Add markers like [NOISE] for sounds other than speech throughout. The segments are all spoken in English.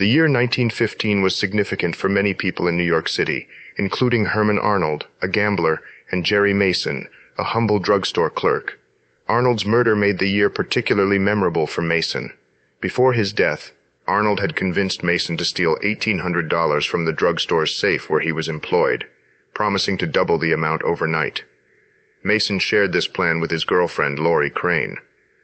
The year 1915 was significant for many people in New York City, including Herman Arnold, a gambler, and Jerry Mason, a humble drugstore clerk. Arnold's murder made the year particularly memorable for Mason. Before his death, Arnold had convinced Mason to steal $1,800 from the drugstore's safe where he was employed, promising to double the amount overnight. Mason shared this plan with his girlfriend, Laurie Crane.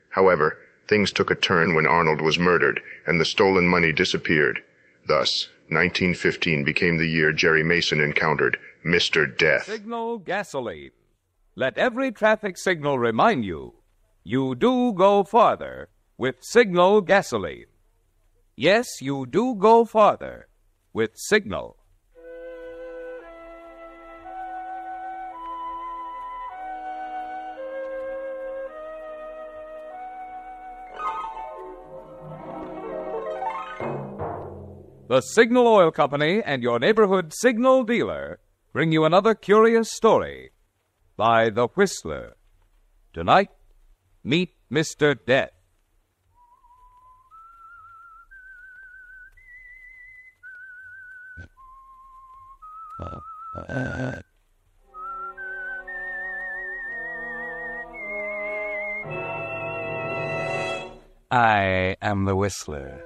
However, things took a turn when Arnold was murdered and the stolen money disappeared. Thus, 1915 became the year Jerry Mason encountered Mr. Death. Signal gasoline. Let every traffic signal remind you you do go farther with Signal gasoline. Yes, you do go farther with Signal. The Signal Oil Company and your neighborhood Signal dealer bring you another curious story by The Whistler. Tonight, meet Mr. Death. I am the Whistler,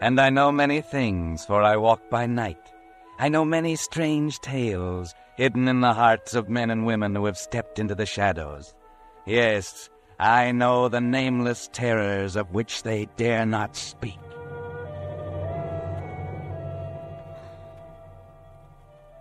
and I know many things, for I walk by night. I know many strange tales hidden in the hearts of men and women who have stepped into the shadows. Yes, I know the nameless terrors of which they dare not speak.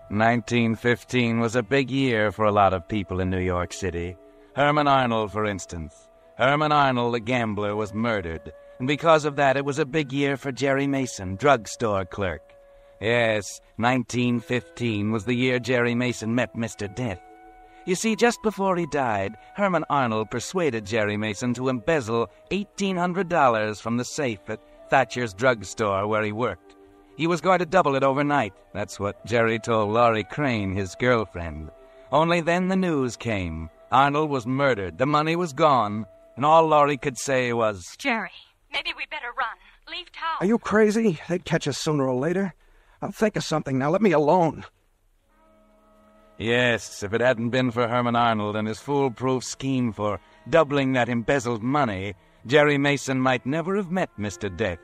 Nineteen fifteen was a big year for a lot of people in New York City. Herman Arnold, for instance. Herman Arnold, the gambler, was murdered, and because of that, it was a big year for Jerry Mason, drugstore clerk. Yes, 1915 was the year Jerry Mason met Mr. Death. You see, just before he died, Herman Arnold persuaded Jerry Mason to embezzle $1,800 from the safe at Thatcher's drugstore where he worked. He was going to double it overnight. That's what Jerry told Laurie Crane, his girlfriend. Only then the news came. Arnold was murdered, the money was gone, and all Laurie could say was, Jerry, maybe we better run. Leave town. Are you crazy? They'd catch us sooner or later. I'll think of something now. Let me alone. Yes, if it hadn't been for Herman Arnold and his foolproof scheme for doubling that embezzled money, Jerry Mason might never have met Mr. Death.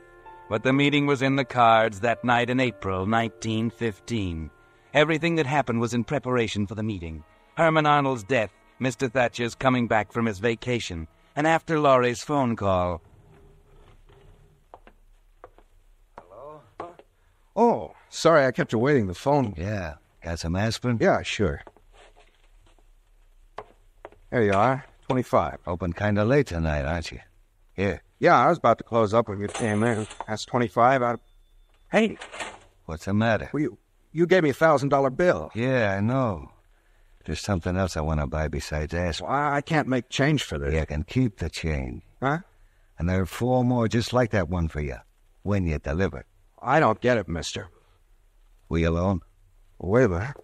But the meeting was in the cards that night in April 1915. Everything that happened was in preparation for the meeting. Herman Arnold's death, Mr. Thatcher's coming back from his vacation, and after Laurie's phone call. Oh, sorry I kept you waiting. The phone. Yeah. Got some aspirin? Yeah, sure. There you are. 25. Open kind of late tonight, aren't you? Here. Yeah, I was about to close up when you came in. That's 25 out of. Hey, What's the matter? well, you, you gave me a $1,000 bill. Yeah, I know. There's something else I want to buy besides aspirin. Well, I I can't make change for this. You can keep the change. Huh? And there are four more just like that one for you when you deliver. I don't get it, mister. We alone? A minute.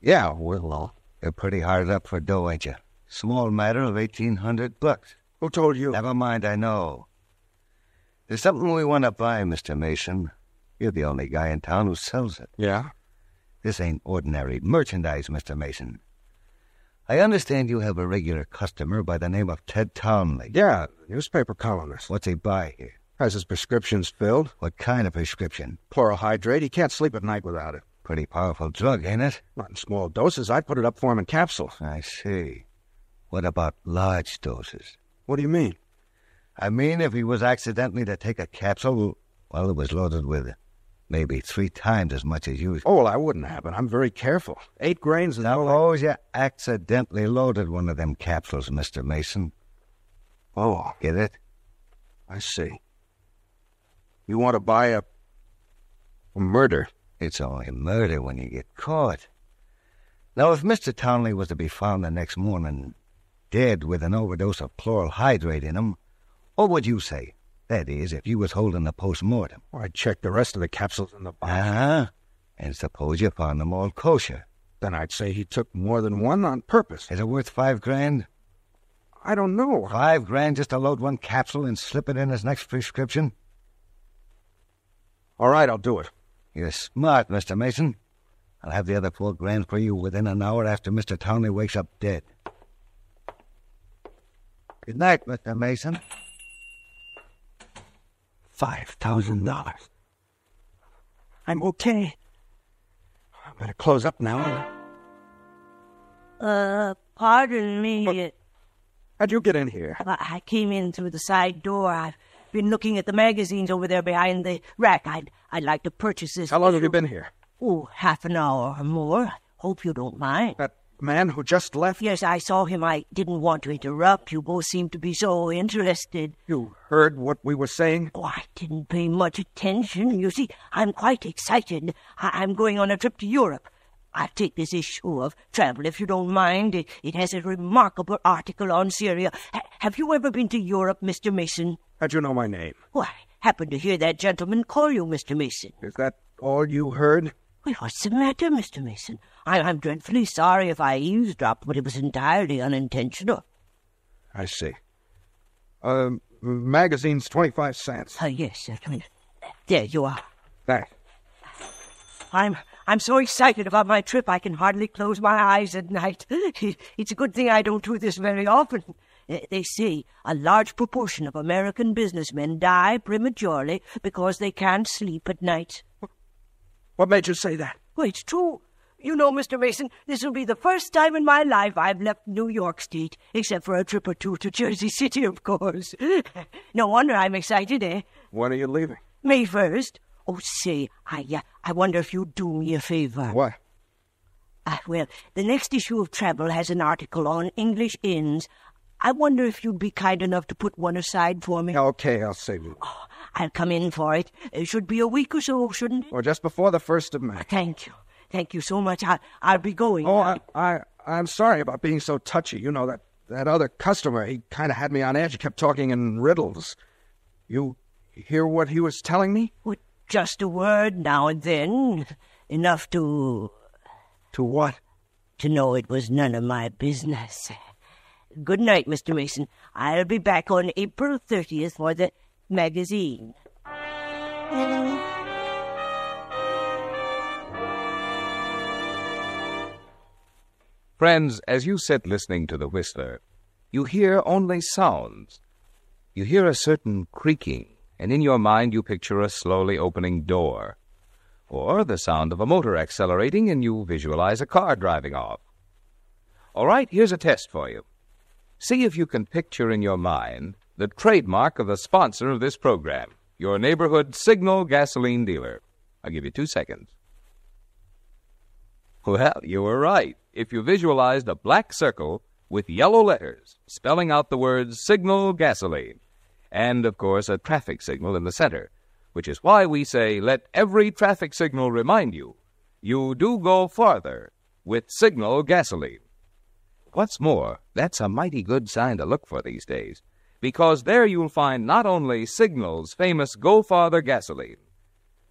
Yeah, we're alone. You're pretty hard up for dough, ain't you? Small matter of eighteen hundred bucks. Who told you? Never mind, I know. There's something we want to buy, Mr. Mason. You're the only guy in town who sells it. Yeah? This ain't ordinary merchandise, Mr. Mason. I understand you have a regular customer by the name of Ted Townley. Yeah, newspaper columnist. What's he buy here? Has his prescriptions filled. What kind of prescription? Chloral hydrate. He can't sleep at night without it. Pretty powerful drug, ain't it? Not in small doses. I'd put it up for him in capsules. I see. What about large doses? What do you mean? I mean, if he was accidentally to take a capsule, well, it was loaded with maybe three times as much as usual. Oh, well, that wouldn't happen. I'm very careful. Eight grains I- Suppose you accidentally loaded one of them capsules, Mr. Mason. Oh, Get it? I see. You want to buy a, a murder? It's only murder when you get caught. Now, if Mr. Townley was to be found the next morning dead with an overdose of chloral hydrate in him, what would you say? That is, if you was holding the post-mortem. Well, I'd check the rest of the capsules in the box. Uh-huh. And suppose you found them all kosher. Then I'd say he took more than one on purpose. Is it worth five grand? I don't know. Five grand just to load one capsule and slip it in his next prescription? All right, I'll do it. You're smart, Mr. Mason. I'll have the other four grand for you within an hour after Mr. Townley wakes up dead. Good night, Mr. Mason. Five thousand dollars. I'm okay. I better close up now. Uh, pardon me. How'd you get in here? I I came in through the side door. I've been looking at the magazines over there behind the rack. I'd, I'd like to purchase this. How long have you been here? Oh, half an hour or more. Hope you don't mind. That man who just left? Yes, I saw him. I didn't want to interrupt. You both seemed to be so interested. You heard what we were saying? Oh, I didn't pay much attention. You see, I'm quite excited. I- I'm going on a trip to Europe. I'll take this issue of travel, if you don't mind. It, it has a remarkable article on Syria. Ha- have you ever been to Europe, Mr. Mason? How'd you know my name? Well, I happened to hear that gentleman call you Mr. Mason. Is that all you heard? Well, what's the matter, Mr. Mason? I, I'm dreadfully sorry if I eavesdropped, but it was entirely unintentional. I see. Um, magazine's 25 cents. Ah, yes, certainly. There you are. That. I'm I'm so excited about my trip I can hardly close my eyes at night. [LAUGHS] It's a good thing I don't do this very often. Eh, They say a large proportion of American businessmen die prematurely because they can't sleep at night. What made you say that? Well, it's true. You know, Mr. Mason, this will be the first time in my life I've left New York State, except for a trip or two to [LAUGHS] Jersey City, of course. [LAUGHS] no wonder I'm excited, eh? When are you leaving? May 1st. Oh, say, I, uh, I wonder if you'd do me a favor. What? Ah, well, the next issue of Travel has an article on English inns. I wonder if you'd be kind enough to put one aside for me. Okay, I'll save you. I'll come in for it. It should be a week or so, shouldn't it? Or just before the first of May. Thank you. Thank you so much. I, I'll be going. Oh. I, I, I'm sorry about being so touchy. You know that that other customer. He kind of had me on edge. He kept talking in riddles. You hear what he was telling me? Well, just a word now and then. Enough to To what? to know it was none of my business. Good night, Mr. Mason. I'll be back on April 30th for the magazine. Friends, as you sit listening to the Whistler, you hear only sounds. You hear a certain creaking, and in your mind you picture a slowly opening door. Or the sound of a motor accelerating, and you visualize a car driving off. All right, here's a test for you. See if you can picture in your mind the trademark of the sponsor of this program, your neighborhood signal gasoline dealer. I'll give you two seconds. Well, you were right. If you visualized a black circle with yellow letters spelling out the words signal gasoline, and of course a traffic signal in the center, which is why we say let every traffic signal remind you you do go farther with signal gasoline. What's more, that's a mighty good sign to look for these days, because there you'll find not only Signal's famous Go Farther gasoline,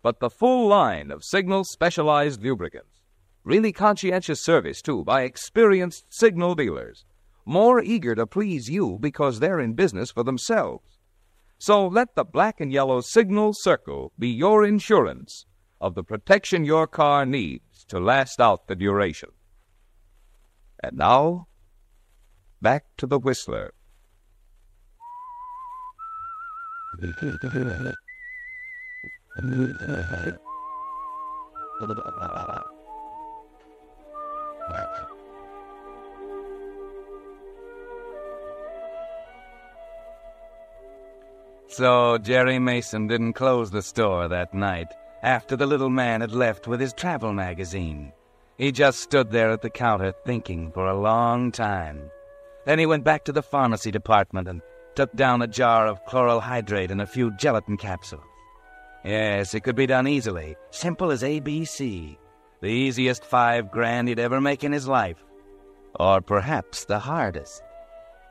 but the full line of Signal specialized lubricants. Really conscientious service, too, by experienced Signal dealers, more eager to please you because they're in business for themselves. So let the black and yellow Signal Circle be your insurance of the protection your car needs to last out the duration. And now, back to the Whistler. [LAUGHS] So Jerry Mason didn't close the store that night after the little man had left with his travel magazine. He just stood there at the counter thinking for a long time. Then he went back to the pharmacy department and took down a jar of chloral hydrate and a few gelatin capsules. Yes, it could be done easily, simple as ABC. The easiest five grand he'd ever make in his life. Or perhaps the hardest.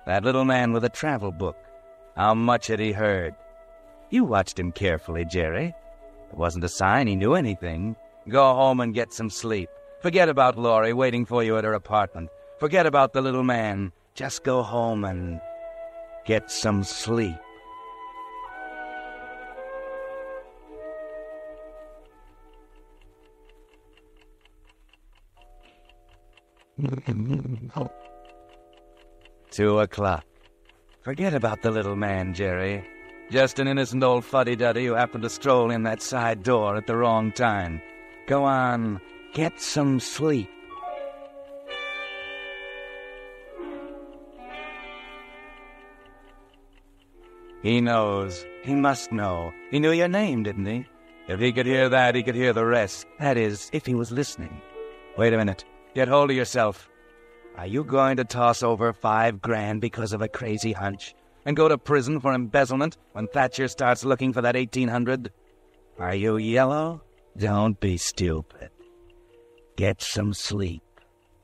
That little man with a travel book. How much had he heard? You watched him carefully, Jerry. It wasn't a sign he knew anything. Go home and get some sleep. Forget about Laurie waiting for you at her apartment. Forget about the little man. Just go home and get some sleep. [LAUGHS] Two o'clock. Forget about the little man, Jerry. Just an innocent old fuddy-duddy who happened to stroll in that side door at the wrong time. Go on, get some sleep. He knows. He must know. He knew your name, didn't he? If he could hear that, he could hear the rest. That is, if he was listening. Wait a minute. Get hold of yourself. Are you going to toss over five grand because of a crazy hunch? And go to prison for embezzlement when Thatcher starts looking for that 1800? Are you yellow? Don't be stupid. Get some sleep.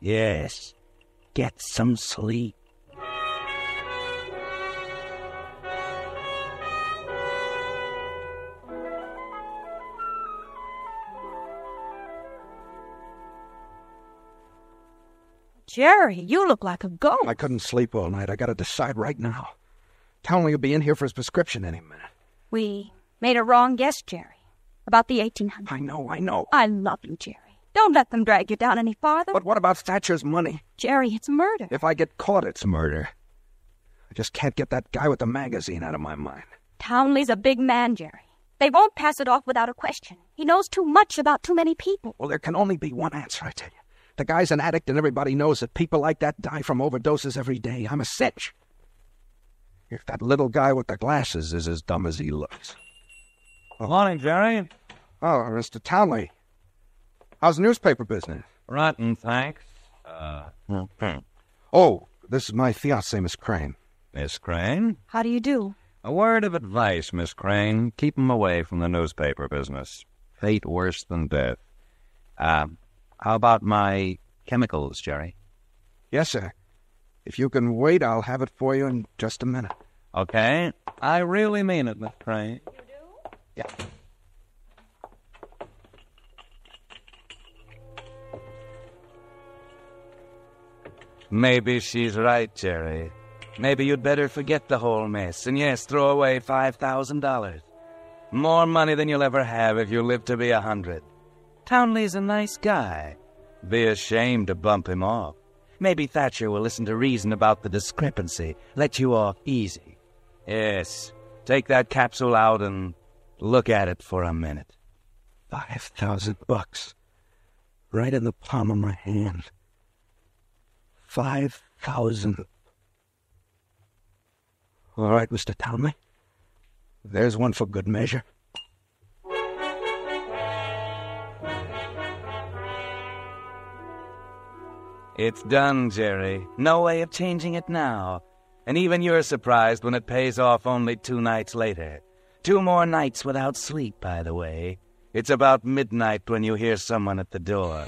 Yes, get some sleep. Jerry, you look like a ghost. I couldn't sleep all night. I gotta decide right now. Townley will be in here for his prescription any minute. We made a wrong guess, Jerry, about the 1800. I know, I know. I love you, Jerry. Don't let them drag you down any farther. But what about Thatcher's money? Jerry, it's murder. If I get caught, it's murder. I just can't get that guy with the magazine out of my mind. Townley's a big man, Jerry. They won't pass it off without a question. He knows too much about too many people. Well, there can only be one answer, I tell you. The guy's an addict, and everybody knows that people like that die from overdoses every day. I'm a cinch. If that little guy with the glasses is as dumb as he looks. Morning, Jerry. Oh, Mr. Townley. How's the newspaper business? Rotten, thanks. Uh, Oh, this is my fiancée, Miss Crane. Miss Crane? How do you do? A word of advice, Miss Crane. Keep him away from the newspaper business. Fate worse than death. Uh, how about my chemicals, Jerry? Yes, sir. If you can wait, I'll have it for you in just a minute. Okay. I really mean it, Miss Crane. You do? Yeah. Maybe she's right, Jerry. Maybe you'd better forget the whole mess, and yes, throw away five thousand dollars. More money than you'll ever have if you live to be a hundred. Townley's a nice guy. Be ashamed to bump him off. Maybe Thatcher will listen to reason about the discrepancy, let you off easy. Yes, take that capsule out and look at it for a minute. Five thousand bucks. Right in the palm of my hand. Five thousand. All right, Mr. Townley. There's one for good measure. It's done, Jerry. No way of changing it now. And even you're surprised when it pays off only two nights later. Two more nights without sleep, by the way. It's about midnight when you hear someone at the door.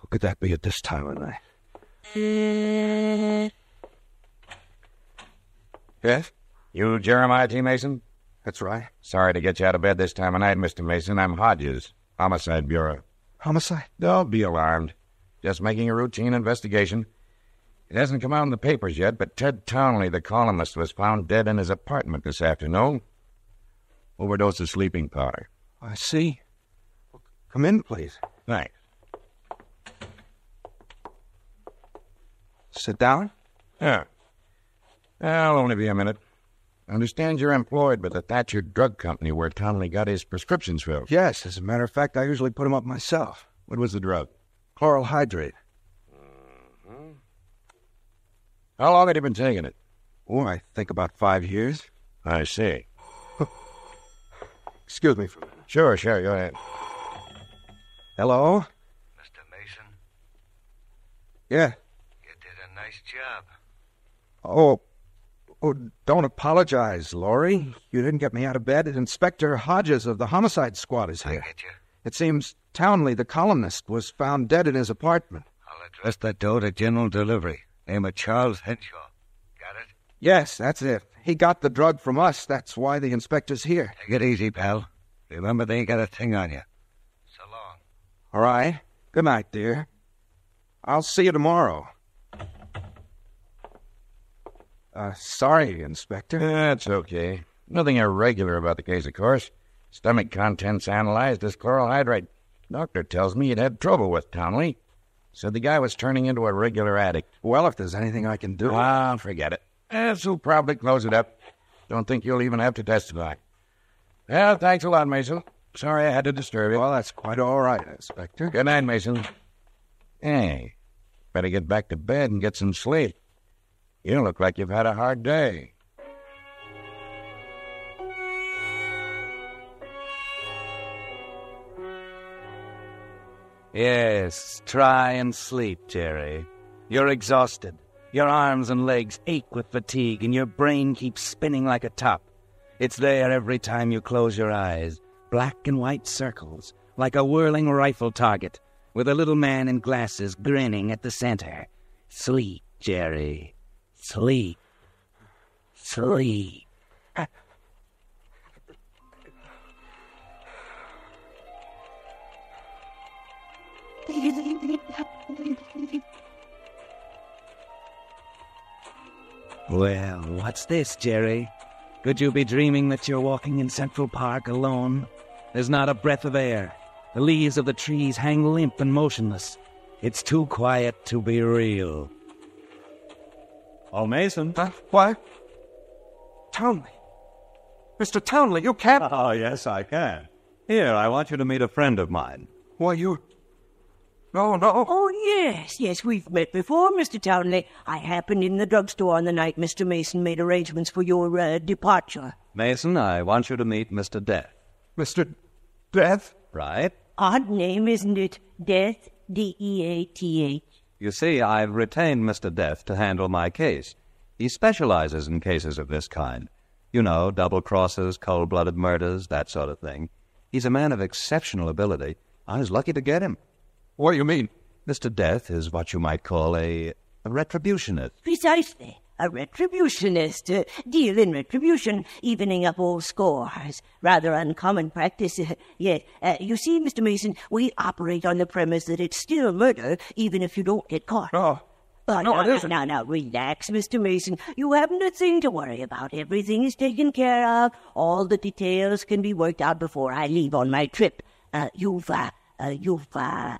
Who could that be at this time of night? Yes, You Jeremiah T. Mason? that's right. Sorry to get you out of bed this time of night, Mr. Mason. I'm Hodges, Homicide Bureau. Homicide? Don't be alarmed. Just making a routine investigation. It hasn't come out in the papers yet, but Ted Townley, the columnist, was found dead in his apartment this afternoon. Overdose of sleeping powder. I see. Come in, please. Thanks. Sit down. Yeah. I'll only be a minute. I understand you're employed by the Thatcher Drug Company where Townley got his prescriptions filled. Yes, as a matter of fact, I usually put them up myself. What was the drug? Chloral hydrate. Mm-hmm. How long had he been taking it? Oh, I think about five years. I see. [LAUGHS] Excuse me for a minute. Sure, sure, go ahead. Hello? Mr. Mason, Yeah. you did a nice job. Oh, oh, don't apologize, Laurie. You didn't get me out of bed. Inspector Hodges of the homicide squad is I here. get you. It seems Townley, the columnist, was found dead in his apartment. I'll address that door to general delivery. Name of Charles Henshaw. Got it? Yes, that's it. He got the drug from us. That's why the inspector's here. Take it easy, pal. Remember, they ain't got a thing on you. So long. All right. Good night, dear. I'll see you tomorrow. Uh, sorry, Inspector. That's okay. Nothing irregular about the case, of course. Stomach contents analyzed as chloral hydrate. Doctor tells me you'd had trouble with Townley. Said the guy was turning into a regular addict. Well, if there's anything I can do. Ah, forget it. Else will probably close it up. Don't think you'll even have to testify. Well, thanks a lot, Mason. Sorry I had to disturb you. Well, that's quite all right, Inspector. Good night, Mason. Hey, better get back to bed and get some sleep. You look like you've had a hard day. Yes, try and sleep, Jerry. You're exhausted. Your arms and legs ache with fatigue, and your brain keeps spinning like a top. It's there every time you close your eyes, black and white circles, like a whirling rifle target, with a little man in glasses grinning at the center. Sleep, Jerry. Sleep. Sleep. Uh, Well, what's this, Jerry? Could you be dreaming that you're walking in Central Park alone? There's not a breath of air. The leaves of the trees hang limp and motionless. It's too quiet to be real. Oh, Mason. Huh? Why? Townley. Mr. Townley, you can't. Oh, yes, I can. Here, I want you to meet a friend of mine. Why, you. No, no. Oh, yes, yes, we've met before, Mr. Townley. I happened in the drugstore on the night Mr. Mason made arrangements for your uh, departure. Mason, I want you to meet Mr. Death. Mr. Death? Right? Odd name, isn't it? Death, D E A T H. You see, I've retained Mr. Death to handle my case. He specializes in cases of this kind. You know, double crosses, cold blooded murders, that sort of thing. He's a man of exceptional ability. I was lucky to get him. What do you mean? Mr. Death is what you might call a, a retributionist. Precisely. A retributionist. Uh, deal in retribution, evening up old scores. Rather uncommon practice. Uh, yet, uh, you see, Mr. Mason, we operate on the premise that it's still murder, even if you don't get caught. Oh. Oh, No, now, it now, isn't. now, now, relax, Mr. Mason. You haven't a thing to worry about. Everything is taken care of. All the details can be worked out before I leave on my trip. Uh, you've, uh, uh, you've, uh,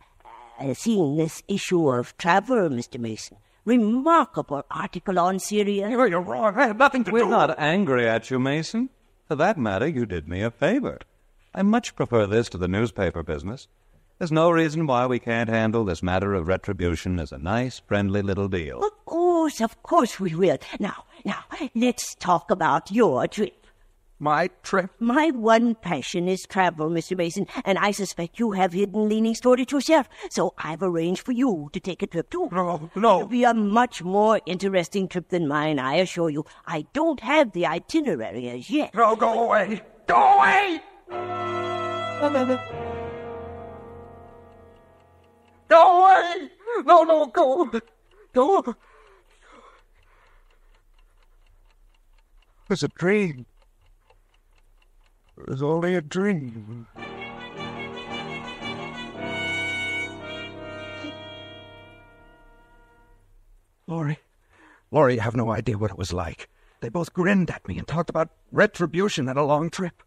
uh, seen this issue of Traveler, Mr. Mason. Remarkable article on Syria. No, you're wrong. I have nothing to We're do not angry at you, Mason. For that matter, you did me a favor. I much prefer this to the newspaper business. There's no reason why we can't handle this matter of retribution as a nice, friendly little deal. Of course, of course we will. Now, now, let's talk about your trip. My trip? My one passion is travel, Mr. Mason, and I suspect you have hidden leanings toward it yourself. So I've arranged for you to take a trip too. No, no. It'll be a much more interesting trip than mine, I assure you. I don't have the itinerary as yet. No, go away. Go away! Go away! No, no, go. Go. It was a dream. It was only a dream. Laurie. Laurie, you have no idea what it was like. They both grinned at me and talked about retribution and a long trip.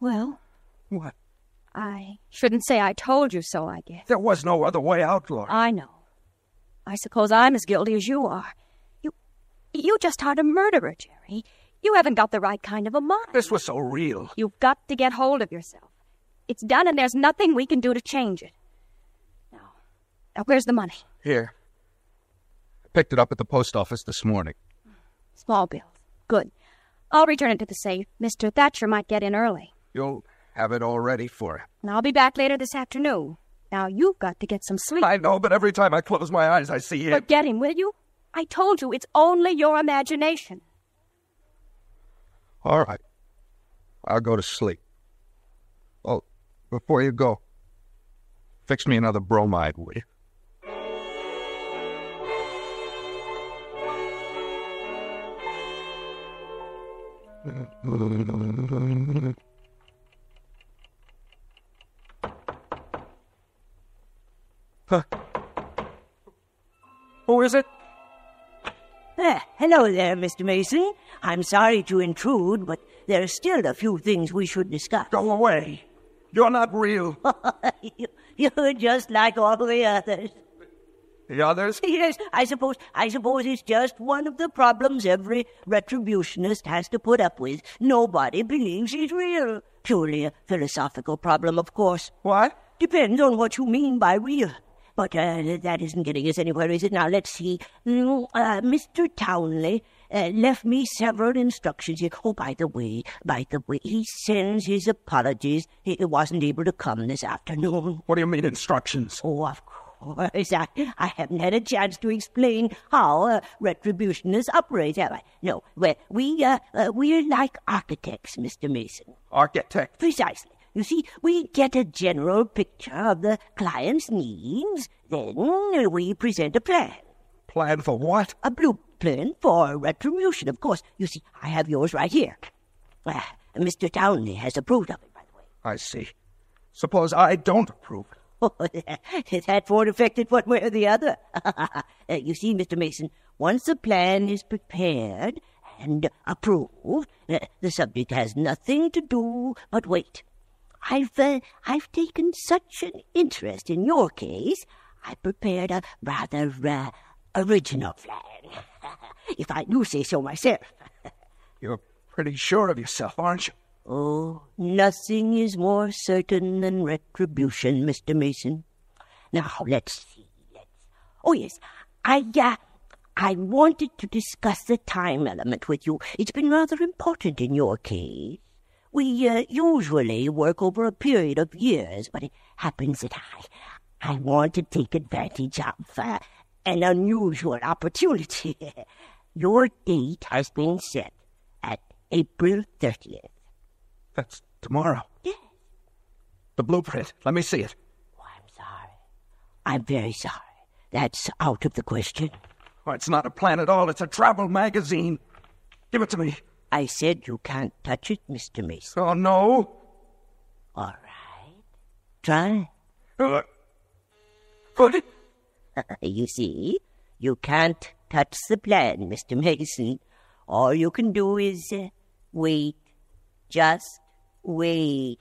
Well, What? I shouldn't say I told you so, I guess. There was no other way out, Laurie. I know. I suppose I'm as guilty as you are. You you just are a murderer, Jerry. You haven't got the right kind of a mind. This was so real. You've got to get hold of yourself. It's done and there's nothing we can do to change it. Now, now where's the money? Here. I picked it up at the post office this morning. Small bills. Good. I'll return it to the safe. Mr. Thatcher might get in early. You'll have it all ready for him. And I'll be back later this afternoon. Now you've got to get some sleep. I know, but every time I close my eyes, I see him. Forget him, will you? I told you it's only your imagination. All right. I'll go to sleep. Oh, before you go, fix me another bromide, will you? Huh. Who is it? Ah, hello there, Mr. Mason. I'm sorry to intrude, but there are still a few things we should discuss. Go away. You're not real. [LAUGHS] You- You're just like all the others. The others? [LAUGHS] Yes, I suppose I suppose it's just one of the problems every retributionist has to put up with. Nobody believes he's real. Purely a philosophical problem, of course. What? Depends on what you mean by real. But uh, that isn't getting us anywhere, is it? Now, let's see. Mm, uh, Mr. Townley uh, left me several instructions here. Oh, by the way, by the way, he sends his apologies. He wasn't able to come this afternoon. What do you mean, instructions? Oh, of course. I, I haven't had a chance to explain how uh, retributionists operate, have I? No. Well, we, uh, uh, we're like architects, Mr. Mason. Architect? Precisely. You see, we get a general picture of the client's needs, then we present a plan. Plan for what? A blueprint for retribution, of course. You see, I have yours right here. Uh, Mr. Townley has approved of it, by the way. I see. Suppose I don't approve. Oh, [LAUGHS] that won't affect it one way or the other. [LAUGHS] you see, Mr. Mason, once a plan is prepared and approved, uh, the subject has nothing to do but wait. I've uh, I've taken such an interest in your case. I prepared a rather uh, original plan, [LAUGHS] if I do say so myself. [LAUGHS] You're pretty sure of yourself, aren't you? Oh, nothing is more certain than retribution, Mr. Mason. Now, let's see. Let's... Oh, yes. I, uh, I wanted to discuss the time element with you. It's been rather important in your case. We uh, usually work over a period of years, but it happens that I, I want to take advantage of uh, an unusual opportunity. [LAUGHS] Your date has been set at April 30th. That's tomorrow. Yes. The blueprint. Let me see it. Oh, I'm sorry. I'm very sorry. That's out of the question. Oh, it's not a plan at all. It's a travel magazine. Give it to me. I said you can't touch it, Mr. Mason. Oh, no. All right. Try. Uh, but [LAUGHS] you see, you can't touch the plan, Mr. Mason. All you can do is uh, wait. Just wait.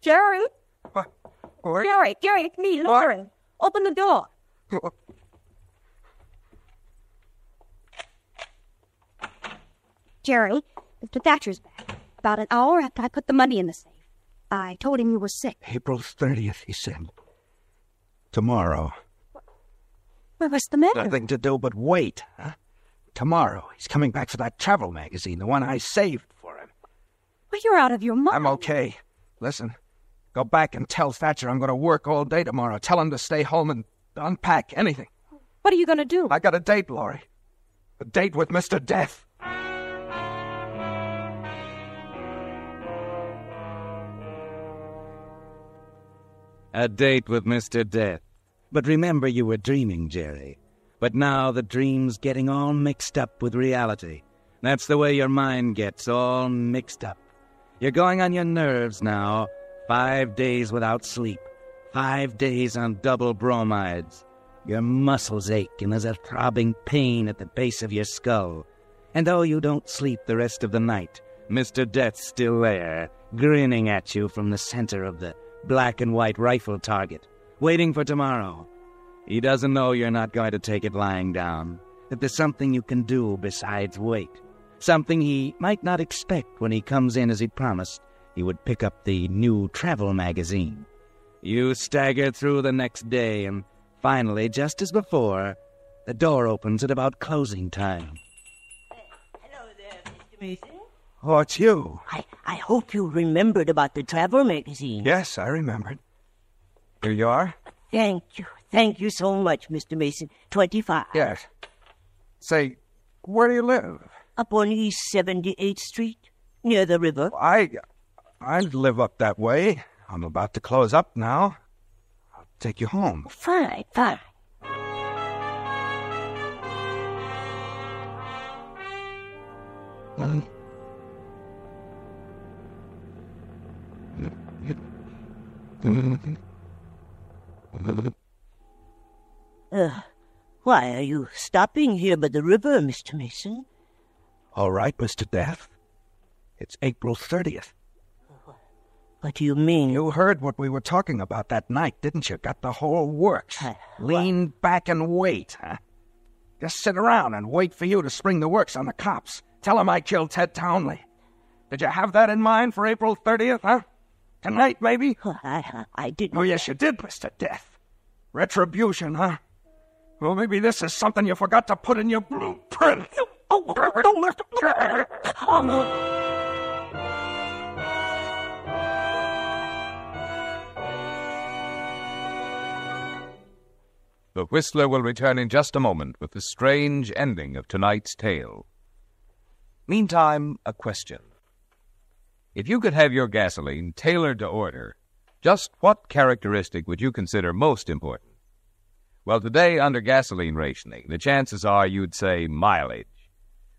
Jerry? What? What? Jerry, Jerry, it's me, Laurie. Open the door. Jerry, Mr. Thatcher's back. About an hour after I put the money in the safe. I told him you were sick. April 30th, he said. Tomorrow. Well, what's the matter? Nothing to do but wait, huh? Tomorrow, he's coming back for that travel magazine, the one I saved for him. Well, you're out of your mind. I'm okay. Listen, go back and tell Thatcher I'm going to work all day tomorrow. Tell him to stay home and unpack anything. What are you going to do? I got a date, Laurie. A date with Mr. Death. A date with Mr. Death. But remember, you were dreaming, Jerry. But now the dream's getting all mixed up with reality. That's the way your mind gets all mixed up. You're going on your nerves now. Five days without sleep. Five days on double bromides. Your muscles ache and there's a throbbing pain at the base of your skull. And though you don't sleep the rest of the night, Mr. Death's still there, grinning at you from the center of the black and white rifle target, waiting for tomorrow. He doesn't know you're not going to take it lying down, that there's something you can do besides wait. Something he might not expect when he comes in as he promised he would pick up the new travel magazine. You stagger through the next day, and finally, just as before, the door opens at about closing time. Hello there, Mr. Mason. Oh, it's you. I, I hope you remembered about the travel magazine. Yes, I remembered. Here you are. Thank you. Thank you so much, Mr. Mason. 25. Yes. Say, where do you live? Up on East 78th Street, near the river. I, I live up that way. I'm about to close up now. I'll take you home. Fine, fine. Uh, why are you stopping here by the river, Mr. Mason? All right, Mr. Death. It's April 30th. What do you mean? You heard what we were talking about that night, didn't you? Got the whole works. Lean back and wait, huh? Just sit around and wait for you to spring the works on the cops. Tell 'em I killed Ted Townley. Did you have that in mind for April 30th, huh? Tonight, maybe? Oh, I, uh, I didn't. Oh, yes, you did, Mr. Death. Retribution, huh? Well, maybe this is something you forgot to put in your blueprint. Oh, oh, don't let oh, The Whistler will return in just a moment with the strange ending of tonight's tale. Meantime, a question. If you could have your gasoline tailored to order, just what characteristic would you consider most important? Well, today, under gasoline rationing, the chances are you'd say mileage,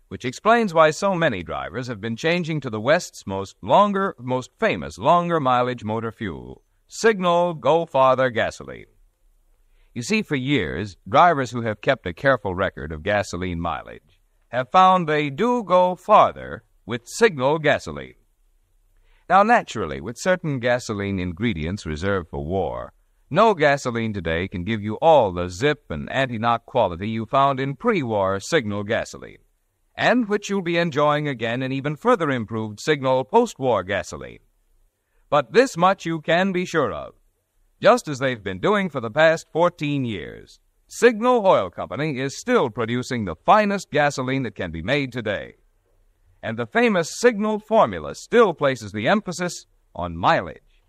which explains why so many drivers have been changing to the West's most longer, most famous longer mileage motor fuel, Signal Go Farther gasoline. You see, for years, drivers who have kept a careful record of gasoline mileage have found they do go farther with Signal gasoline. Now, naturally, with certain gasoline ingredients reserved for war, no gasoline today can give you all the zip and anti knock quality you found in pre war Signal gasoline, and which you'll be enjoying again in even further improved Signal post war gasoline. But this much you can be sure of just as they've been doing for the past 14 years. Signal Oil Company is still producing the finest gasoline that can be made today. And the famous Signal formula still places the emphasis on mileage.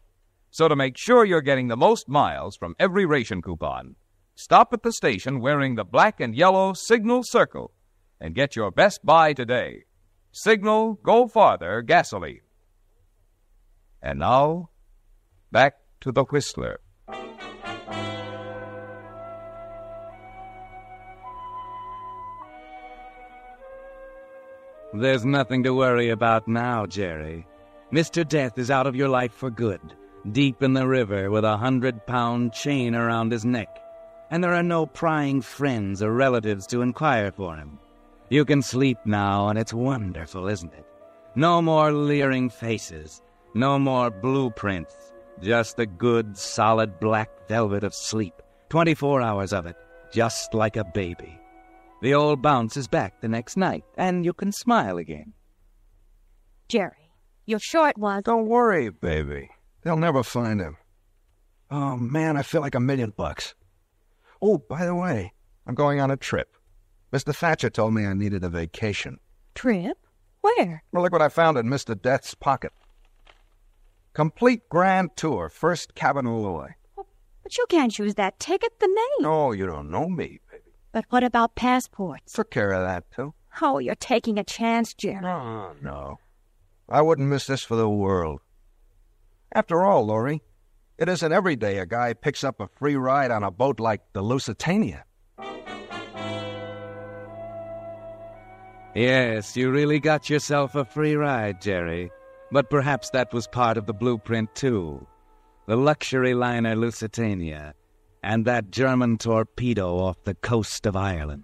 So to make sure you're getting the most miles from every ration coupon, stop at the station wearing the black and yellow Signal Circle and get your best buy today. Signal Go Farther gasoline. And now, back to the Whistler. There's nothing to worry about now, Jerry. Mr. Death is out of your life for good, deep in the river with a hundred pound chain around his neck, and there are no prying friends or relatives to inquire for him. You can sleep now, and it's wonderful, isn't it? No more leering faces, no more blueprints, just the good, solid black velvet of sleep. Twenty-four hours of it, just like a baby. The old bounce is back the next night, and you can smile again. Jerry, you're sure it was. Don't worry, baby. They'll never find him. Oh, man, I feel like a million bucks. Oh, by the way, I'm going on a trip. Mr. Thatcher told me I needed a vacation. Trip? Where? Well, look what I found in Mr. Death's pocket. Complete grand tour, first cabin alloy. But you can't use that ticket, the name. Oh, you don't know me, baby. But what about passports? Took care of that, too. Oh, you're taking a chance, Jerry. No, no. I wouldn't miss this for the world. After all, Laurie, it isn't every day a guy picks up a free ride on a boat like the Lusitania. Yes, you really got yourself a free ride, Jerry. But perhaps that was part of the blueprint, too. The luxury liner Lusitania, and that German torpedo off the coast of Ireland.